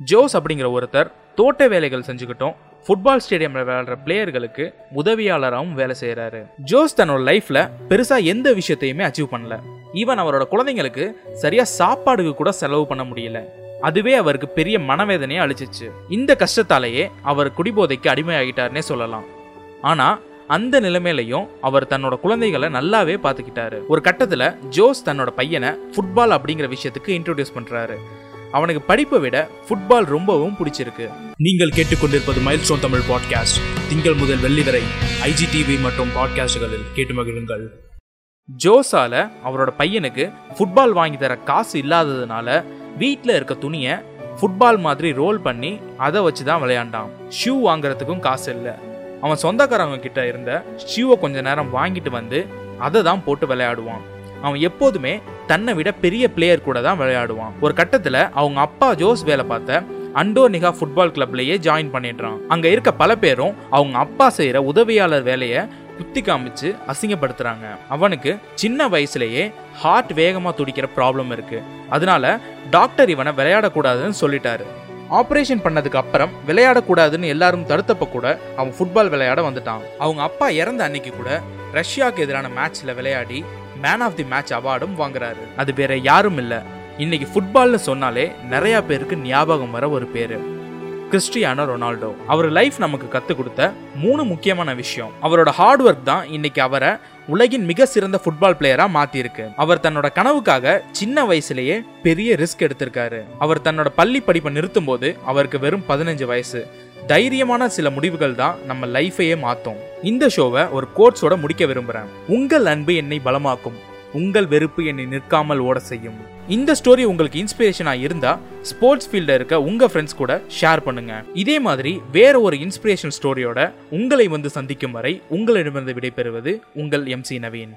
Jose அப்படிங்கிற ஒருத்தர் தோட்ட வேலைகள் செஞ்சுக்கிட்டும் ஃபுட்பால் ஸ்டேடியம்ல விளையாடுற பிளேயர்களுக்கு உதவியாளராகவும் வேலை செய்கிறாரு ஜோஸ் தன்னோட லைஃப்ல பெருசா எந்த விஷயத்தையுமே அச்சீவ் பண்ணல. ஈவன் அவரோட குழந்தைங்களுக்கு சரியா சாப்பாடுக்கு கூட செலவு பண்ண முடியல. அதுவே அவருக்கு பெரிய மனவேதனையை அழிச்சிச்சு இந்த கஷ்டத்தாலேயே அவர் குடிபோதைக்கு அடிமையாகிட்டாருன்னே சொல்லலாம். ஆனா அந்த நிலைமையிலையும் அவர் தன்னோட குழந்தைகளை நல்லாவே பார்த்துக்கிட்டாரு. ஒரு கட்டத்துல ஜோஸ் தன்னோட பையனை ஃபுட்பால் அப்படிங்கிற விஷயத்துக்கு இன்ட்ரோடியூஸ் பண்றாரு. அவனுக்கு படிப்பை விட ஃபுட்பால் ரொம்பவும் பிடிச்சிருக்கு. நீங்கள் கேட்டுக்கொண்டிருப்பது மைல்ஸ்டோன் தமிழ் பாட்காஸ்ட் திங்கள் முதல் வெள்ளி வரை ஐஜிடிவி மற்றும் பாட்காஸ்டுகளில் கேட்டு மகிழுங்கள். ஜோஸால அவரோட பையனுக்கு ஃபுட்பால் வாங்கி தர காசு இல்லாததுனால வீட்டில் இருக்க துணியை ஃபுட்பால் மாதிரி ரோல் பண்ணி அதை வச்சு தான் விளையாண்டான். ஷூ வாங்குறதுக்கும் காசு இல்லை. அவன் சொந்தக்காரவங்க கிட்ட இருந்த ஷூவை கொஞ்ச நேரம் வாங்கிட்டு வந்து அதை தான் போட்டு விளையாடுவான். அவன் எப்போதுமே தன்னை விட பெரிய பிளேயர் கூட தான் விளையாடுவான். ஒரு கட்டத்தில் அவங்க அப்பா ஜோஸ் வேலை பார்த்த அண்டோனிகா ஃபுட்பால் கிளப்லயே ஜாயின் பண்ணிடுறான். அங்க இருக்க பல பேரும் அவங்க அப்பா செய்யற உதவியாளர் வேலையை குத்தி காமிச்சு அசிங்கப்படுத்துறாங்க. அவனுக்கு சின்ன வயசுலயே ஹார்ட் வேகமா துடிக்கிற ப்ராப்ளம் இருக்கு. அதனால டாக்டர் இவனை விளையாடக்கூடாதுன்னு சொல்லிட்டாரு. ஆபரேஷன் பண்ணதுக்கு அப்புறம் விளையாடக்கூடாதுன்னு எல்லாரும் தடுத்தப்ப கூட அவன் ஃபுட்பால் விளையாட வந்துட்டான். அவங்க அப்பா இறந்த அன்னைக்கு கூட ரஷ்யாவுக்கு எதிரான மேட்ச்ல விளையாடி மேன் ஆஃப் தி மேட்ச் அவார்டும் வாங்குறாரு. அது வேற யாரும் இல்ல. இன்னைக்கு ஃபுட்பால்னு சொன்னாலே நிறைய பேருக்கு ஞாபகம் வர ஒரு பேரு. Cristiano Ronaldo. அவர் லைஃப் நமக்கு கற்றுக் கொடுத்த மூணு முக்கியமான விஷயம். அவரோட ஹார்ட் ஒர்க் தான் இன்னைக்கு அவரை உலகின் மிக சிறந்த ஃபுட்பால் பிளேயரா மாத்திருக்கு அவர் தன்னோட கனவுக்காக சின்ன வயசுலயே பெரிய ரிஸ்க் எடுத்திருக்காரு. அவர் தன்னோட பள்ளி படிப்பை நிறுத்தும் போது அவருக்கு வெறும் பதினஞ்சு வயசு. தைரியமான சில முடிவுகள் தான் நம்ம லைஃபையே மாத்தும். இந்த ஷோவை ஒரு கோட்ஸோட முடிக்க விரும்புறேன். உங்கள் அன்பு என்னை பலமாக்கும். உங்கள் வெறுப்பு என்னை நிற்காமல் ஓட செய்யும். இந்த ஸ்டோரி உங்களுக்கு இன்ஸ்பிரேஷனாக இருந்தால் ஸ்போர்ட்ஸ் ஃபீல்டில் இருக்க உங்கள் ஃப்ரெண்ட்ஸ் கூட ஷேர் பண்ணுங்க. இதே மாதிரி வேற ஒரு இன்ஸ்பிரேஷன் ஸ்டோரியோட உங்களை வந்து சந்திக்கும் வரை உங்களிடமிருந்து விடைபெறுவது உங்கள் எம்சி நவீன்.